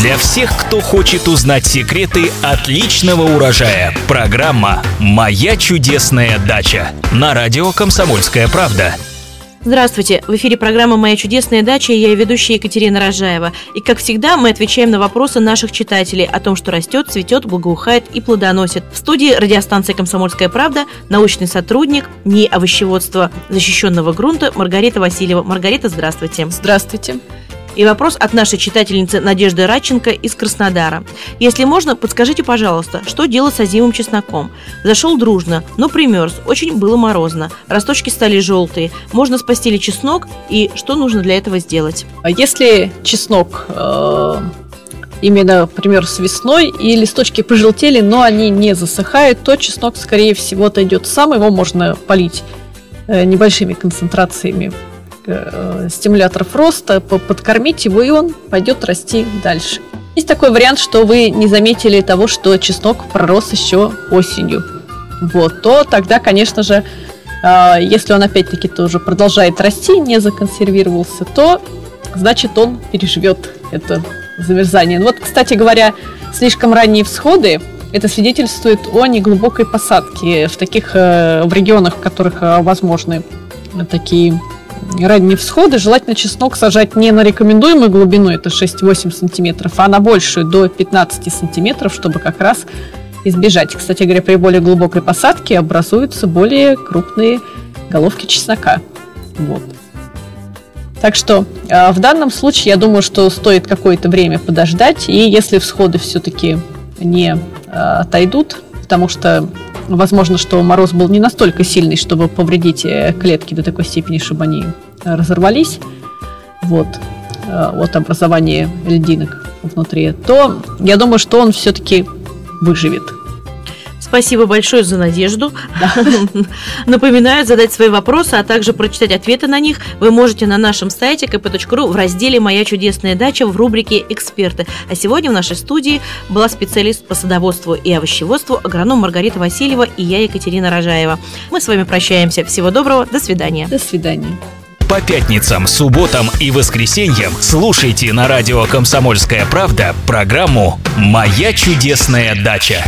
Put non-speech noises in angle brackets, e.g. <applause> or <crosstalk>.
Для всех, кто хочет узнать секреты отличного урожая. Программа «Моя чудесная дача» на радио «Комсомольская правда». Здравствуйте! В эфире программа «Моя чудесная дача» и я ведущая Екатерина Рожаева. И, как всегда, мы отвечаем на вопросы наших читателей о том, что растет, цветет, благоухает и плодоносит. В студии радиостанции «Комсомольская правда» научный сотрудник НИИ овощеводства защищенного грунта Маргарита Васильева. Маргарита, здравствуйте! Здравствуйте! И вопрос от нашей читательницы Надежды Радченко из Краснодара. Если можно, подскажите, пожалуйста, что делать с озимым чесноком? Зашел дружно, но примерз, очень было морозно. Росточки стали желтые. Можно спасти ли чеснок и что нужно для этого сделать? А если чеснок э, именно, например, с весной, и листочки пожелтели, но они не засыхают, то чеснок, скорее всего, отойдет сам, его можно полить э, небольшими концентрациями э, стимуляторов роста, подкормить его, и он пойдет расти дальше. Есть такой вариант, что вы не заметили того, что чеснок пророс еще осенью. Вот, то тогда, конечно же, э, если он опять-таки тоже продолжает расти, не законсервировался, то значит он переживет это замерзание. Вот, кстати говоря, слишком ранние всходы это свидетельствует о неглубокой посадке в таких э, в регионах, в которых э, возможны такие ранние всходы, желательно чеснок сажать не на рекомендуемую глубину, это 6-8 сантиметров, а на большую, до 15 сантиметров, чтобы как раз избежать. Кстати говоря, при более глубокой посадке образуются более крупные головки чеснока. Вот. Так что э, в данном случае я думаю, что стоит какое-то время подождать, и если всходы все-таки не э, отойдут, потому что Возможно, что мороз был не настолько сильный, чтобы повредить э, клетки до такой степени, чтобы они э, разорвались. Вот э, от образования льдинок внутри, то я думаю, что он все-таки выживет. Спасибо большое за надежду. Да. <laughs> Напоминаю, задать свои вопросы, а также прочитать ответы на них вы можете на нашем сайте kp.ru в разделе «Моя чудесная дача» в рубрике «Эксперты». А сегодня в нашей студии была специалист по садоводству и овощеводству, агроном Маргарита Васильева и я, Екатерина Рожаева. Мы с вами прощаемся. Всего доброго. До свидания. До свидания. По пятницам, субботам и воскресеньям слушайте на радио «Комсомольская правда» программу «Моя чудесная дача».